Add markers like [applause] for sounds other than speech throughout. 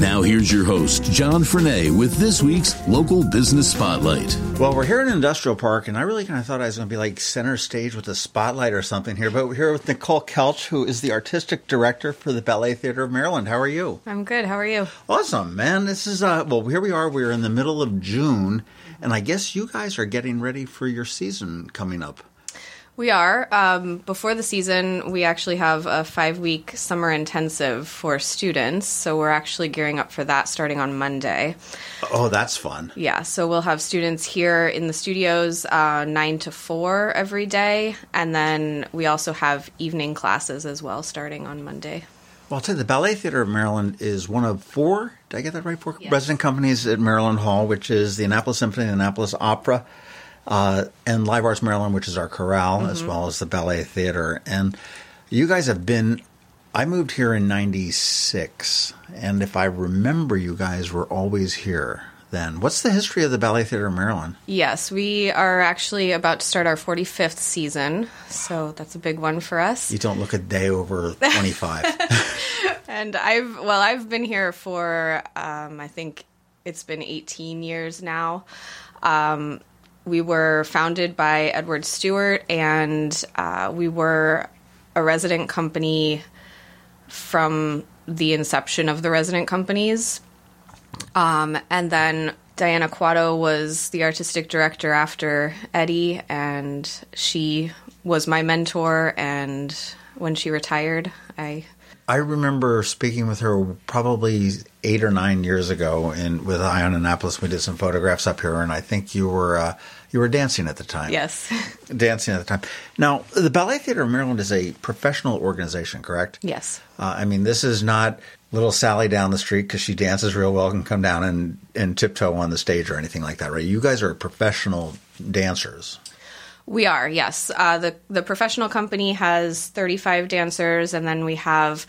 Now, here's your host, John Frenaye, with this week's Local Business Spotlight. Well, we're here in Industrial Park, and I really kind of thought I was going to be like center stage with a spotlight or something here, but we're here with Nicole Kelsch, who is the artistic director for the Ballet Theater of Maryland. How are you? I'm good. How are you? Awesome, man. This is, uh, well, here we are. We're in the middle of June, and I guess you guys are getting ready for your season coming up. We are. Um, before the season, we actually have a five week summer intensive for students. So we're actually gearing up for that starting on Monday. Oh, that's fun. Yeah. So we'll have students here in the studios uh, nine to four every day. And then we also have evening classes as well starting on Monday. Well, I'll tell you, the Ballet Theater of Maryland is one of four, did I get that right? Four Yes. resident companies at Maryland Hall, which is the Annapolis Symphony, the Annapolis Opera, uh, and Live Arts Maryland, which is our chorale, as well as the Ballet Theater. And you guys have been, I moved here in 96, and if I remember, you guys were always here then. What's the history of the Ballet Theater of Maryland? Yes, we are actually about to start our 45th season. So that's a big one for us. You don't look a day over 25. [laughs] [laughs] And I've well, I've been here for um, I think it's been 18 years now. Um, we were founded by Edward Stewart, and uh, we were a resident company from the inception of the resident companies. Um, and then Dianna Cuatto was the artistic director after Eddie, and she was my mentor. And when she retired, I I remember speaking with her probably eight or nine years ago in with Eye on Annapolis. We did some photographs up here, and I think you were uh, you were dancing at the time. yes, [laughs] dancing at the time. Now, the Ballet Theater of Maryland is a professional organization, correct? yes. Uh, I mean, this is not little Sally down the street because she dances real well and can come down and, and tiptoe on the stage or anything like that, right? You guys are professional dancers. We are, yes. Uh, the the professional company has 35 dancers, and then we have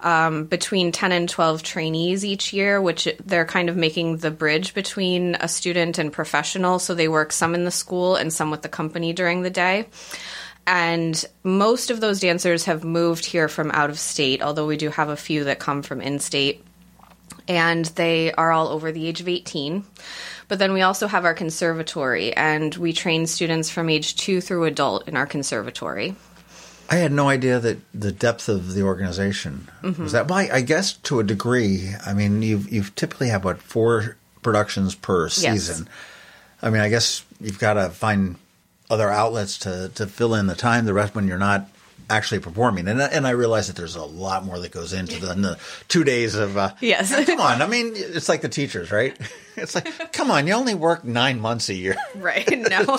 um, between 10 and 12 trainees each year, which they're kind of making the bridge between a student and professional. So they work some in the school and some with the company during the day. And most of those dancers have moved here from out of state, although we do have a few that come from in state. And they are all over the age of 18. But then we also have our conservatory, and we train students from age two through adult in our conservatory. I had no idea that the depth of the organization Mm-hmm. was that. Well, I, I guess to a degree. I mean, you've you've typically have what four productions per season. I mean, I guess you've got to find other outlets to to fill in the time. The rest when you're not actually performing, and and I realize that there's a lot more that goes into the, the two days of. Uh, Yes. [laughs] come on. I mean, it's like the teachers, right? [laughs] It's like, come on, you only work nine months a year. [laughs] Right. No.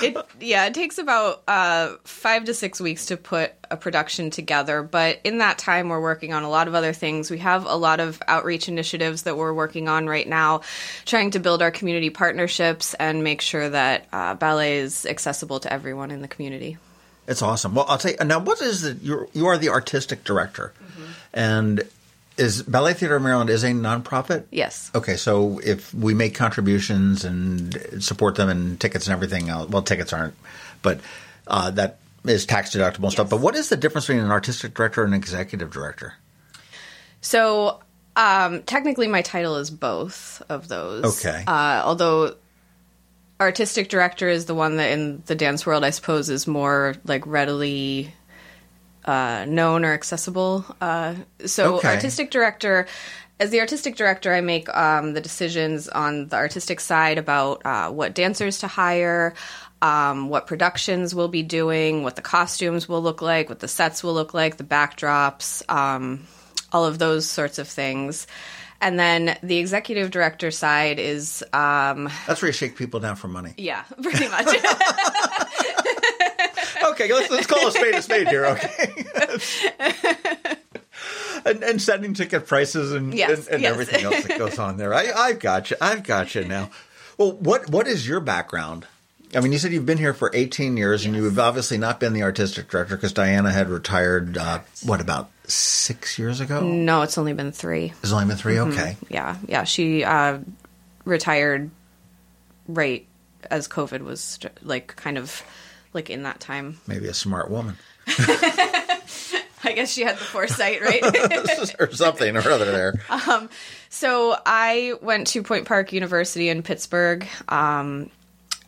it yeah, it takes about uh, five to six weeks to put a production together. But in that time, we're working on a lot of other things. We have a lot of outreach initiatives that we're working on right now, trying to build our community partnerships and make sure that uh, ballet is accessible to everyone in the community. It's awesome. Well, I'll tell you now. What is the you're, you are the artistic director, and is Ballet Theater of Maryland is a nonprofit? Yes. Okay, so if we make contributions and support them and tickets and everything else, well, tickets aren't, but uh, that is tax deductible and stuff. But what is the difference between an artistic director and an executive director? So um, technically, my title is both of those. Okay. Uh, although artistic director is the one that in the dance world, I suppose, is more like readily uh, known or accessible. Uh, so Okay. artistic director. As the artistic director, I make um, the decisions on the artistic side about uh, what dancers to hire, um, what productions we'll be doing, what the costumes will look like, what the sets will look like, the backdrops, um, all of those sorts of things. And then the executive director side is, um, That's where you shake people down for money. yeah, [laughs] pretty much. [laughs] okay, let's let's call a spade a spade here. Okay. [laughs] and, and setting ticket prices and Yes, and, and yes. everything else that goes on there. I, I've got you. I've got you now. Well, what what is your background? I mean, you said you've been here for 18 years, and you've obviously not been the artistic director because Dianna had retired. Uh, what about six years ago? No, it's only been three. It's only been 3 Mm-hmm. Okay. Yeah, yeah. She uh, retired right as COVID was like kind of like in that time. Maybe a smart woman [laughs] I guess she had the foresight, right? [laughs] or something or other there. [laughs] so I went to Point Park University in Pittsburgh. Um,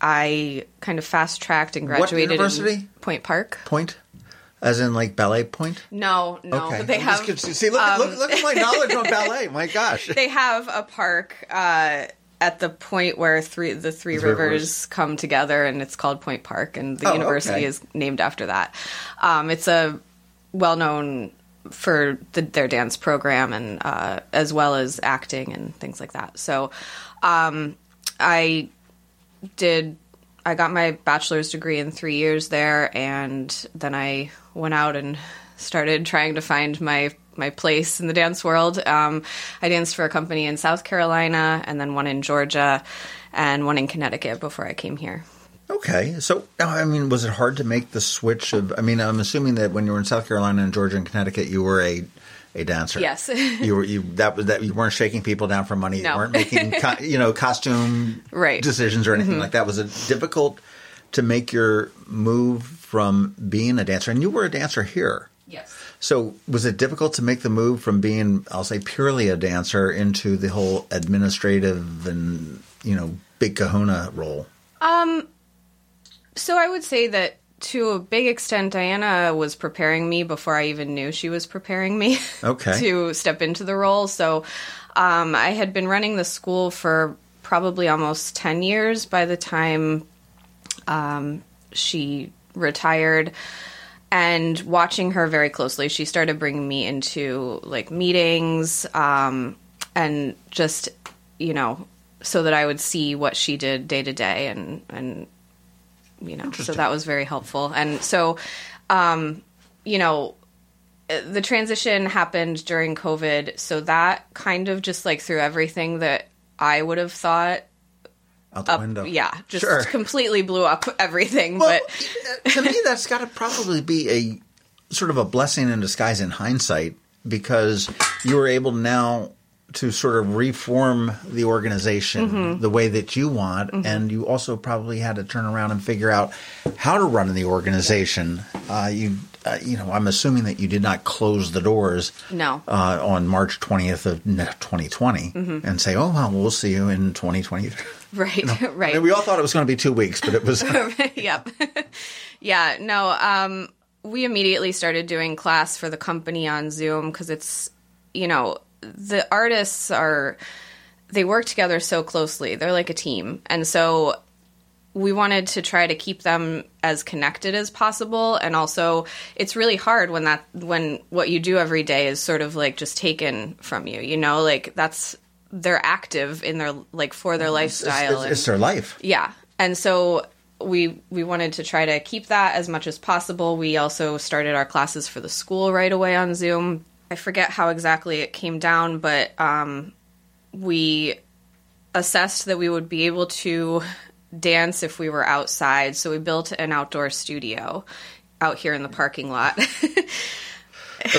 I kind of fast tracked and graduated. What university? in Point Park. Point, as in like ballet point. No, no, Okay. but they I'm have um, see. Look, look, look at my knowledge on [laughs] ballet. My gosh. they have a park uh, at the point where three the three Three rivers, rivers. come together, and it's called Point Park, and the Oh, university okay. is named after that. Um, it's a well known for the, their dance program and uh, as well as acting and things like that. So um, I did. I got my bachelor's degree in three years there, and then I went out and started trying to find my my place in the dance world. Um, I danced for a company in South Carolina, and then one in Georgia, and one in Connecticut before I came here. Okay, so I mean, was it hard to make the switch of? I mean, I'm assuming that when you were in South Carolina and Georgia and Connecticut, you were a a dancer. Yes. [laughs] you were you that was that you weren't shaking people down for money. No. You weren't making [laughs] co- you know costume Right. decisions or anything like that. Was it difficult to make your move from being a dancer? And you were a dancer here. Yes. So was it difficult to make the move from being, I'll say, purely a dancer into the whole administrative and you know big Kahuna role? Um. So I would say that to a big extent, Dianna was preparing me before I even knew she was preparing me [laughs] Okay. to step into the role. So um, I had been running the school for probably almost 10 years by the time um, she retired. And watching her very closely, she started bringing me into like meetings um, and just, you know, so that I would see what she did day to day and, and you know so that was very helpful and so um you know the transition happened during covid so that kind of just like threw everything that i would have thought Out the window. yeah just Sure. completely blew up [laughs] everything Well, but to me, [laughs] that's got to probably be a sort of a blessing in disguise in hindsight because you were able to now to sort of reform the organization Mm-hmm. the way that you want, and you also probably had to turn around and figure out how to run the organization. Uh, you, uh, you know, I'm assuming that you did not close the doors. No. Uh, on March 20th of 2020, and say, "Oh well, we'll see you in 2023." [laughs] right [laughs] right And we all thought it was going to be two weeks, but it was. [laughs] yep. yeah, no, um, we immediately started doing class for the company on Zoom because it's, you know, the artists are, they work together so closely. They're like a team. And so we wanted to try to keep them as connected as possible and also it's really hard when that when what you do every day is sort of like just taken from you you know like that's they're active in their like for their lifestyle it's, it's their life. yeah and so we we wanted to try to keep that as much as possible we also started our classes for the school right away on zoom i forget how exactly it came down but um, we assessed that we would be able to dance if we were outside so we built an outdoor studio out here in the parking lot [laughs]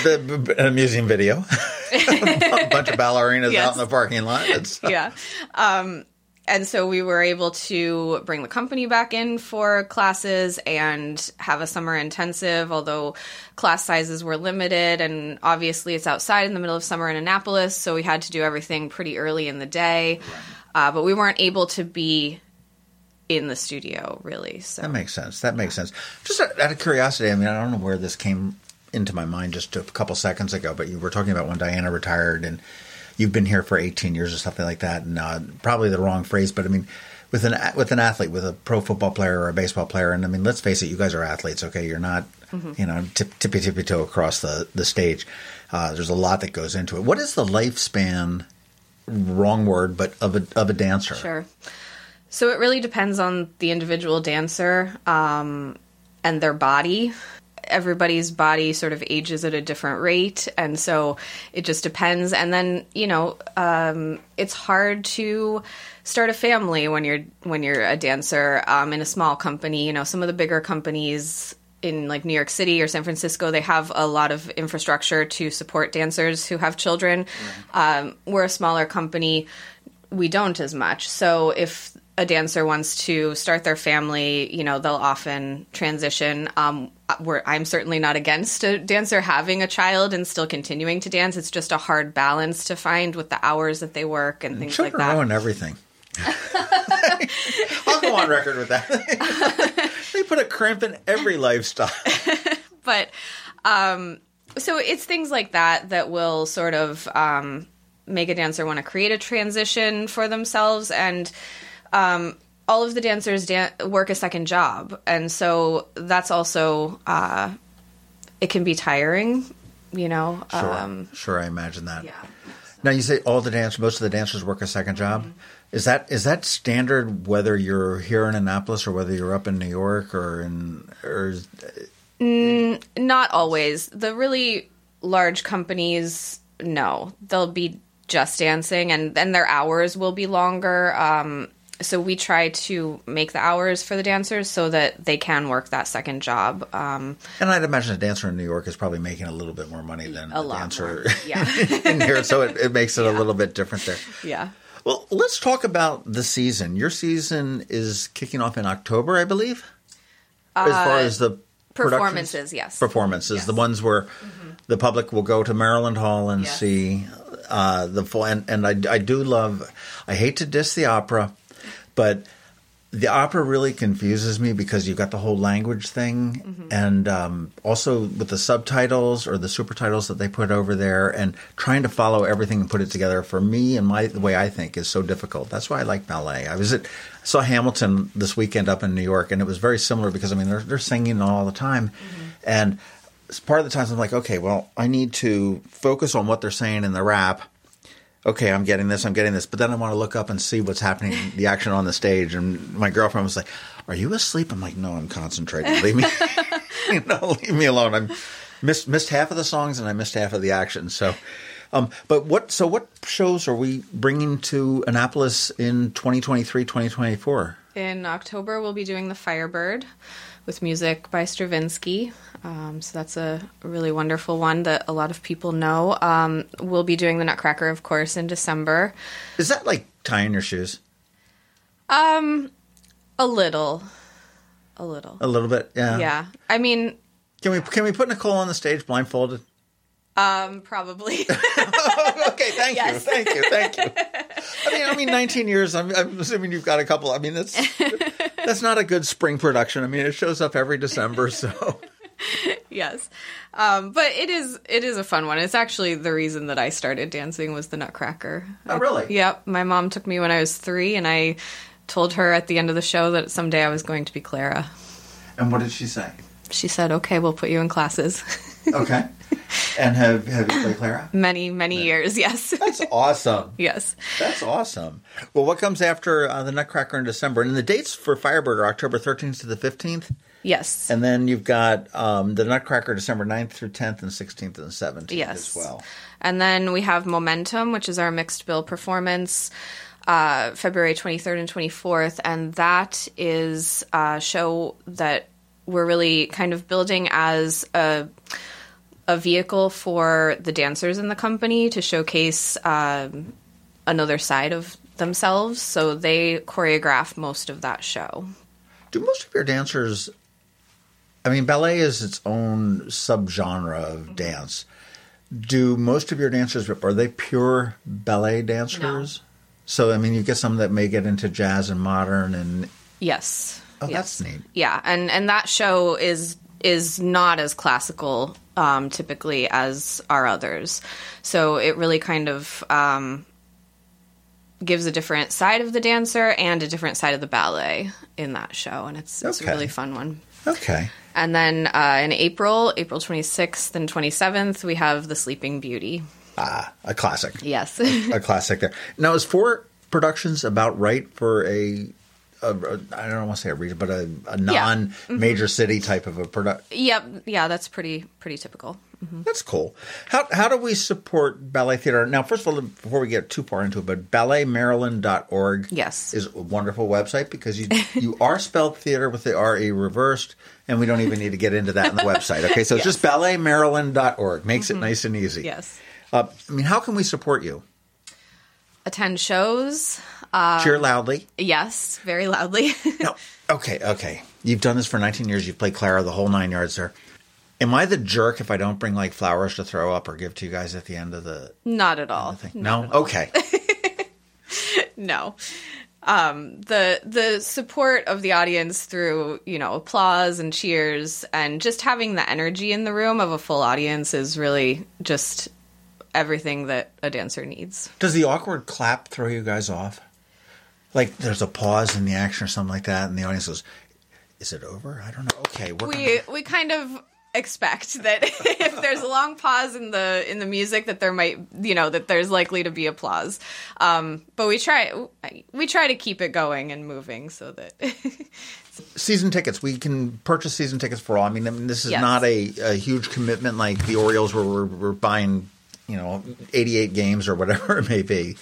an amusing video. [laughs] a bunch of ballerinas Yes. out in the parking lot. It's, [laughs] yeah. Um, and so we were able to bring the company back in for classes and have a summer intensive, although class sizes were limited. And obviously, it's outside in the middle of summer in Annapolis, so we had to do everything pretty early in the day. Uh, but we weren't able to be in the studio, really. So that makes sense. That makes sense. Just out out of curiosity, I mean, I don't know where this came into my mind just a couple seconds ago, but you were talking about when Dianna retired and you've been here for 18 years or something like that. And uh, probably the wrong phrase, but I mean, with an with an athlete, with a pro football player or a baseball player, and I mean, let's face it, you guys are athletes. Okay, you're not, you know, tip, tippy tippy toe across the the stage. Uh, there's a lot that goes into it. What is the lifespan? Wrong word, but of a of a dancer. Sure. So it really depends on the individual dancer um, and their body. Everybody's body sort of ages at a different rate, and so it just depends. And then you know, um, it's hard to start a family when you're when you're a dancer um, in a small company. You know, some of the bigger companies in like New York City or San Francisco, they have a lot of infrastructure to support dancers who have children. Um, we're a smaller company, we don't as much. So if a dancer wants to start their family, you know, they'll often transition. Um, we're, I'm certainly not against a dancer having a child and still continuing to dance. It's just a hard balance to find with the hours that they work and things like Children that. ruin everything. [laughs] I'll go on record with that. [laughs] they put a crimp in every lifestyle. [laughs] but um, so it's things like that that will sort of um, make a dancer want to create a transition for themselves and um, all of the dancers dan- work a second job and so that's also uh, it can be tiring you know Sure, um, sure, I imagine that. yeah Now you say all the dancers, most of the dancers work a second job. Mm-hmm. Is that is that standard whether you're here in Annapolis or whether you're up in New York or in or is, not always the really large companies no they'll be just dancing and then their hours will be longer um, so we try to make the hours for the dancers so that they can work that second job um, and I'd imagine a dancer in New York is probably making a little bit more money than a a, dancer [laughs] yeah in here, so it, it makes it a little bit different there. yeah Well, let's talk about the season. Your season is kicking off in October, I believe. as far as the performances yes performances, Yes. the ones where the public will go to Maryland Hall and Yes. see uh, the full. And, and I, I do love. I hate to diss the opera, but the opera really confuses me because you've got the whole language thing, and um, also with the subtitles or the super titles that they put over there, and trying to follow everything and put it together. For me and my the way I think is so difficult. That's why I like ballet. I was at saw Hamilton this weekend up in New York, and it was very similar because I mean they're they're singing all the time, and part of the times I'm like, okay, well I need to focus on what they're saying in the rap okay, I'm getting this, I'm getting this, but then I want to look up and see what's happening, the action on the stage. And my girlfriend was like, "Are you asleep?" I'm like, "No, I'm concentrating. Leave me, [laughs] you know, leave me alone." I'm missed missed half of the songs and I missed half of the action. So, um, but what? So what shows are we bringing to Annapolis in 2023, 2024? In October, we'll be doing the Firebird with music by Stravinsky. Um, so that's a really wonderful one that a lot of people know. Um, we'll be doing the Nutcracker, of course, in December. Is that like tying your shoes Um, a little, a little. a little bit? Yeah. Yeah, I mean, Can we can we put Nicole on the stage blindfolded? um, probably. [laughs] okay, thank you, thank you, thank you. I mean, I mean, 19 years. I'm, I'm assuming you've got a couple. I mean, that's [laughs] that's not a good spring production. I mean, it shows up every December. So, [laughs] yes, um, but it is it is a fun one. It's actually the reason that I started dancing was the Nutcracker. Oh, really? Yep. My mom took me when I was three, and I told her at the end of the show that someday I was going to be Clara. and what did she say? She said, "Okay, we'll put you in classes." [laughs] Okay, and have have you played Clara? [laughs] many many years. Yes. That's awesome. [laughs] yes. That's awesome. Well, what comes after uh, the Nutcracker in December? And the dates for Firebird are October 13th to the 15th. Yes. And then you've got um, the Nutcracker December 9th through 10th and 16th and 17th Yes. as well. And then we have Momentum, which is our mixed bill performance, uh, February 23rd and 24th. And that is a show that we're really kind of building as a, a vehicle for the dancers in the company to showcase um, another side of themselves. So they choreograph most of that show. Do most of your dancers? I mean, ballet is its own subgenre of dance. Do most of your dancers are they pure ballet dancers? So I mean, you get some that may get into jazz and modern, and Yes. oh, yes. that's neat. Yeah, and and that show is is not as classical um, typically as our others, so it really kind of um, gives a different side of the dancer and a different side of the ballet in that show, and it's it's Okay. a really fun one. Okay, And then uh, in April, April twenty sixth and twenty seventh, we have the Sleeping Beauty. ah, a classic, Yes. a classic there. Now, is four productions about right for a a, a I don't want to say a region, but a, a non-major mm-hmm. city type of a product. Yep, yeah, that's pretty pretty typical. Mm-hmm. That's cool. How how do we support ballet theater? Now, first of all, before we get too far into it, but balletmaryland.org Yes. is a wonderful website because you you are spelled theater with the RE reversed, and we don't even need to get into that in the website. Okay, so it's [laughs] just balletmaryland.org. Makes it mm-hmm. nice and easy. Yes. Uh, I mean, how can we support you? Attend shows. Cheer loudly. Yes, very loudly. [laughs] No. Okay, okay. You've done this for 19 years. You've played Clara the whole nine yards there. Am I the jerk if I don't bring like flowers to throw up or give to you guys at the end of the Not at all. Not No? at all. Okay. [laughs] no um the the support of the audience through you know applause and cheers and just having the energy in the room of a full audience is really just everything that a dancer needs Does the awkward clap throw you guys off? Like there's a pause in the action or something like that, and the audience goes, "Is it over? I don't know." Okay, we gonna- we kind of expect that [laughs] if there's a long pause in the in the music that there might you know that there's likely to be applause um but we try we try to keep it going and moving so that [laughs] season tickets. We can purchase season tickets for all. I mean, I mean this is Yes. not a, a huge commitment like the Orioles, where we're, we're buying, you know, 88 games or whatever [laughs] it may be.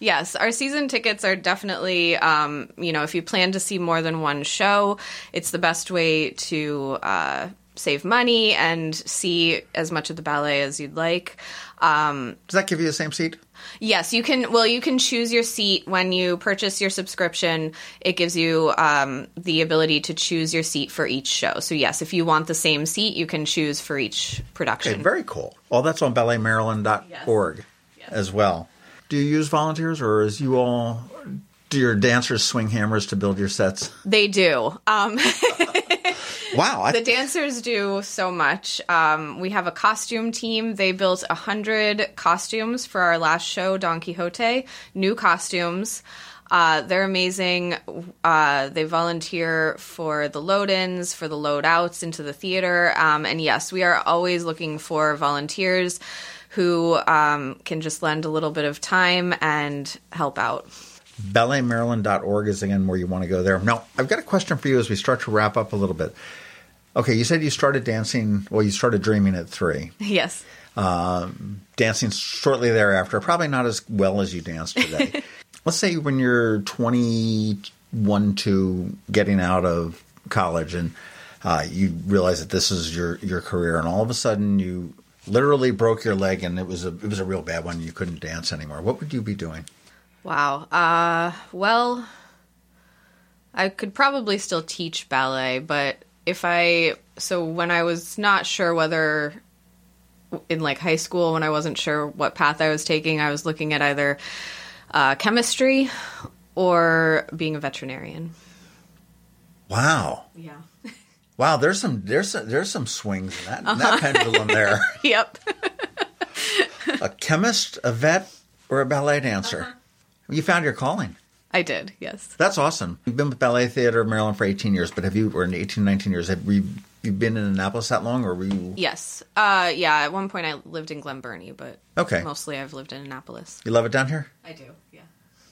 Yes, our season tickets are definitely, um, you know, if you plan to see more than one show, it's the best way to uh, save money and see as much of the ballet as you'd like. Um, Does that give you the same seat? yes, you can. Well, you can choose your seat when you purchase your subscription. It gives you um, the ability to choose your seat for each show. So, yes, if you want the same seat, you can choose for each production. Okay, very cool. All that's on balletmaryland.org as well. Do you use volunteers, or is you all do your dancers swing hammers to build your sets? they do. Um, [laughs] Wow, [laughs] the dancers do so much. Um, we have a costume team. They built a hundred costumes for our last show, Don Quixote. New costumes. Uh, they're amazing. Uh, they volunteer for the load-ins, for the load-outs into the theater. Um, and yes, we are always looking for volunteers who um, can just lend a little bit of time and help out. balletmaryland.org is again where you want to go there. Now, I've got a question for you as we start to wrap up a little bit. Okay, you said you started dancing, well, you started dreaming at three, [laughs] Yes. dancing shortly thereafter, probably not as well as you dance today. [laughs] Let's say when you're 21 to getting out of college and uh, you realize that this is your, your career, and all of a sudden you literally broke your leg and it was a, it was a real bad one. You couldn't dance anymore. What would you be doing? Wow. Uh, well, I could probably still teach ballet, but if I so when I was not sure whether in like high school when I wasn't sure what path I was taking, I was looking at either uh, chemistry or being a veterinarian. Wow. Yeah. Wow, there's some there's some, there's some swings in that, in that pendulum there. [laughs] yep. A chemist, a vet, or a ballet dancer. You found your calling. I did. Yes. That's awesome. You've been with Ballet Theater of Maryland for 18 years, but have you, or in 18, 19 years, have you, you been in Annapolis that long, or were you, Yes. Uh, yeah. At one point, I lived in Glen Burnie, but Okay. mostly I've lived in Annapolis. you love it down here? I do. Yeah.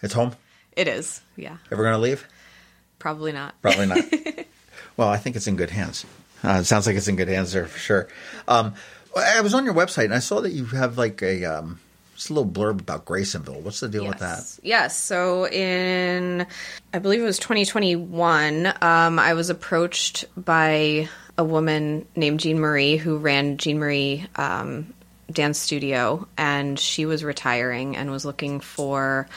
It's home? It is. Yeah. Ever going to leave? Probably not. Probably not. [laughs] well, I think it's in good hands. Uh, it sounds like it's in good hands there for sure. Um, I was on your website and I saw that you have like a, um, just a little blurb about Graysonville. What's the deal with that? Yes. Yes. So in, I believe it was 2021, um, I was approached by a woman named Jean Marie who ran Jean Marie um, Dance Studio, and she was retiring and was looking for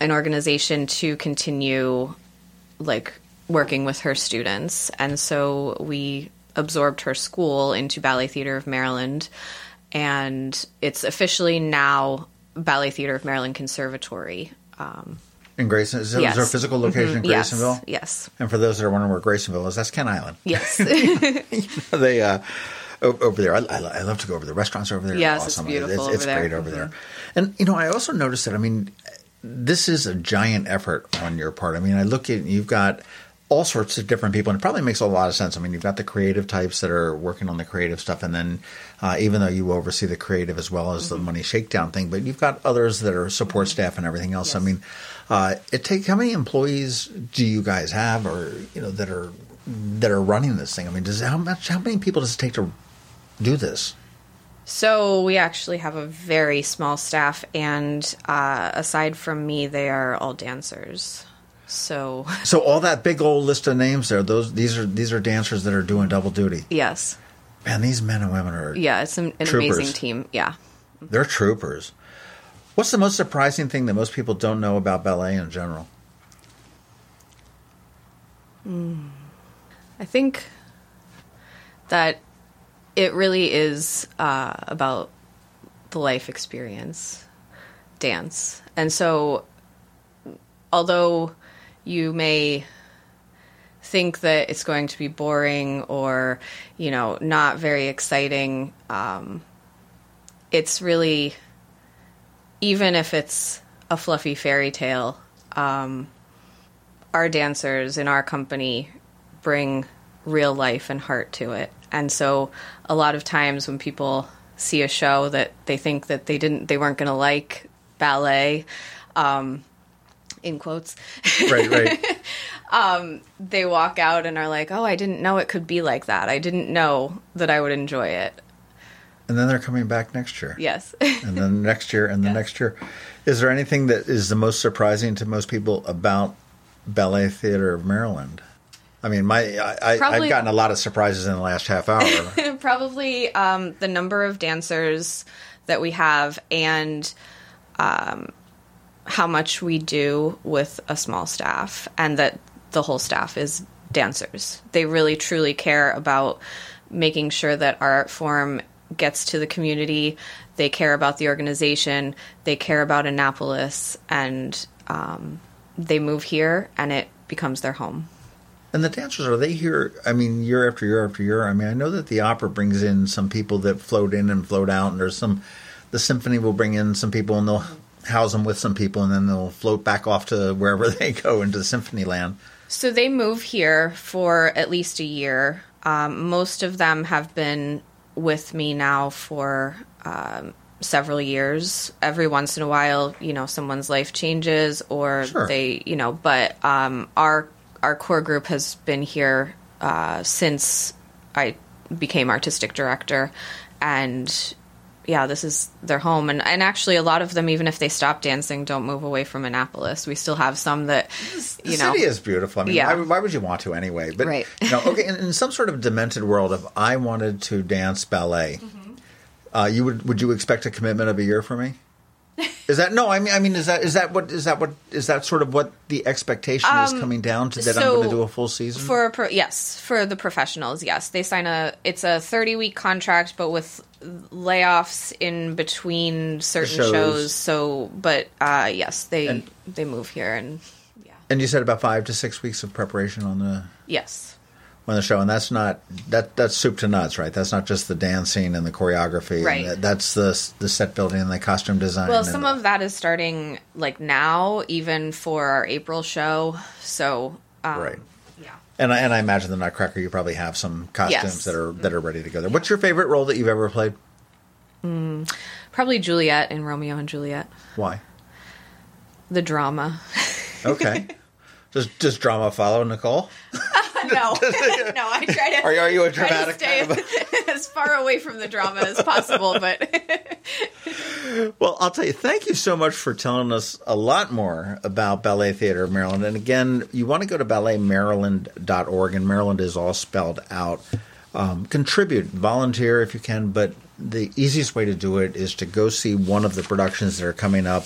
an organization to continue, like working with her students, and so we absorbed her school into Ballet Theater of Maryland and it's officially now Ballet Theater of Maryland Conservatory. Um, In Grayson, is, there- is Yes. there a physical location in Graysonville? yes, And for those that are wondering where Graysonville is, that's Kent Island. yes, [laughs] [laughs] they uh, over there. I, I, love to go over there. Restaurants over there. Yes, it's beautiful It's, over it's there. great over there. And you know, I also noticed that. I mean, this is a giant effort on your part. I mean, I look at you've got all sorts of different people, and it probably makes a lot of sense. I mean, you've got the creative types that are working on the creative stuff, and then uh, even though you oversee the creative as well as mm-hmm. the money shakedown thing, but you've got others that are support staff and everything else. Yes. I mean, uh, it takes how many employees do you guys have, or you know, that are that are running this thing? I mean, does how much how many people does it take to do this? So we actually have a very small staff, and uh, aside from me, they are all dancers. So, so all that big old list of names there, those these are these are dancers that are doing double duty. Yes. Man, these men and women are yeah, it's an, an amazing team. Yeah, they're troopers. What's the most surprising thing that most people don't know about ballet in general? Mm. I think that it really is uh, about the life experience, dance. And so, although you may think that it's going to be boring or, you know, not very exciting, um, it's really, even if it's a fluffy fairy tale, um, our dancers in our company bring real life and heart to it. And so a lot of times when people see a show that they think that they didn't they weren't going to like ballet um, in quotes. Right right. [laughs] Um, they walk out and are like oh i didn't know it could be like that. I didn't know that i would enjoy it. And then they're coming back next year. Yes. And then [laughs] next year and the yes. next year. Is there anything that is the most surprising to most people about ballet theater of maryland? I mean, my I, probably, I've gotten a lot of surprises in the last half hour. [laughs] probably um, the number of dancers that we have and um, how much we do with a small staff, and that the whole staff is dancers. They really truly care about making sure that our art form gets to the community. They care about the organization. They care about Annapolis, and um, they move here, and it becomes their home. And the dancers are they here? I mean, year after year after year. I mean, I know that the opera brings in some people that float in and float out, and there's some. The symphony will bring in some people, and they'll house them with some people, and then they'll float back off to wherever [laughs] they go into the symphony land. So they move here for at least a year. Um, most of them have been with me now for um, several years. Every once in a while, you know, someone's life changes or sure. they, you know, but um, our our core group has been here uh, since I became artistic director, and yeah, this is their home. And, and actually, a lot of them, even if they stop dancing, don't move away from Annapolis. We still have some that, you know the know. city is beautiful. I mean, yeah. why, why, would you want to anyway? But, right. you know, okay, in, in, some sort of demented world, if I wanted to dance ballet, mm-hmm. uh, you would would you expect a commitment of a year for me? Is that no? I mean, I mean, is that is that what is that what is that sort of what the expectation um, is coming down to that so I'm going to do a full season for pro, yes for the professionals yes they sign a it's a 30 week contract but with layoffs in between certain shows. shows. so but uh, yes they and, they move here and yeah and you said about five to six weeks of preparation on the yes on the show, and that's not that that's soup to nuts, right? That's not just the dancing and the choreography, right? That, that's the the set building and the costume design. Well, some of that is starting like now, even for our April show. So, um, right, yeah. And I, and I imagine the Nutcracker, you probably have some costumes yes. that are that are ready to go there. What's your favorite role that you've ever played? Mm, probably Juliet in Romeo and Juliet. Why? The drama. okay. [laughs] Does does drama follow Nicole? [laughs] [laughs] no, no. I try to. Are, are you a dramatic? stay kind of [laughs] as far away from the drama as possible, but. [laughs] well, I'll tell you. Thank you so much for telling us a lot more about Ballet Theater of Maryland. And again, you want to go to balletmaryland.org, and Maryland is all spelled out. Um, contribute, volunteer if you can, but the easiest way to do it is to go see one of the productions that are coming up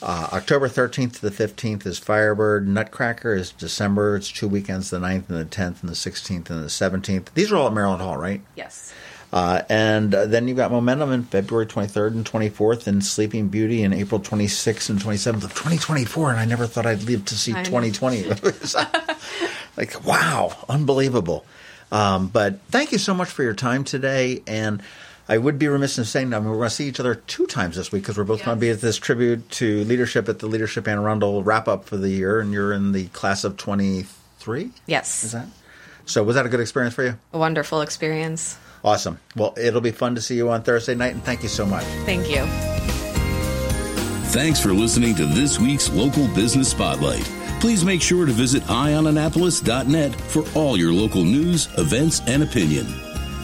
uh, October 13th to the 15th is Firebird. Nutcracker is December. It's two weekends, the 9th and the 10th and the 16th and the 17th. These are all at Maryland Hall, right? Yes. Uh, and uh, then you've got Momentum in February 23rd and 24th and Sleeping Beauty in April 26th and 27th of 2024. And I never thought I'd live to see 2020. [laughs] like, wow, unbelievable. Um, but thank you so much for your time today. And I would be remiss in saying, I mean, we're going to see each other two times this week because we're both yes. going to be at this tribute to leadership at the Leadership Anne Arundel wrap up for the year, and you're in the class of 23. Yes. Is that? So was that a good experience for you? A wonderful experience. Awesome. Well, it'll be fun to see you on Thursday night, and thank you so much. Thank you. Thanks for listening to this week's Local Business Spotlight. Please make sure to visit eyeonannapolis.net for all your local news, events, and opinion.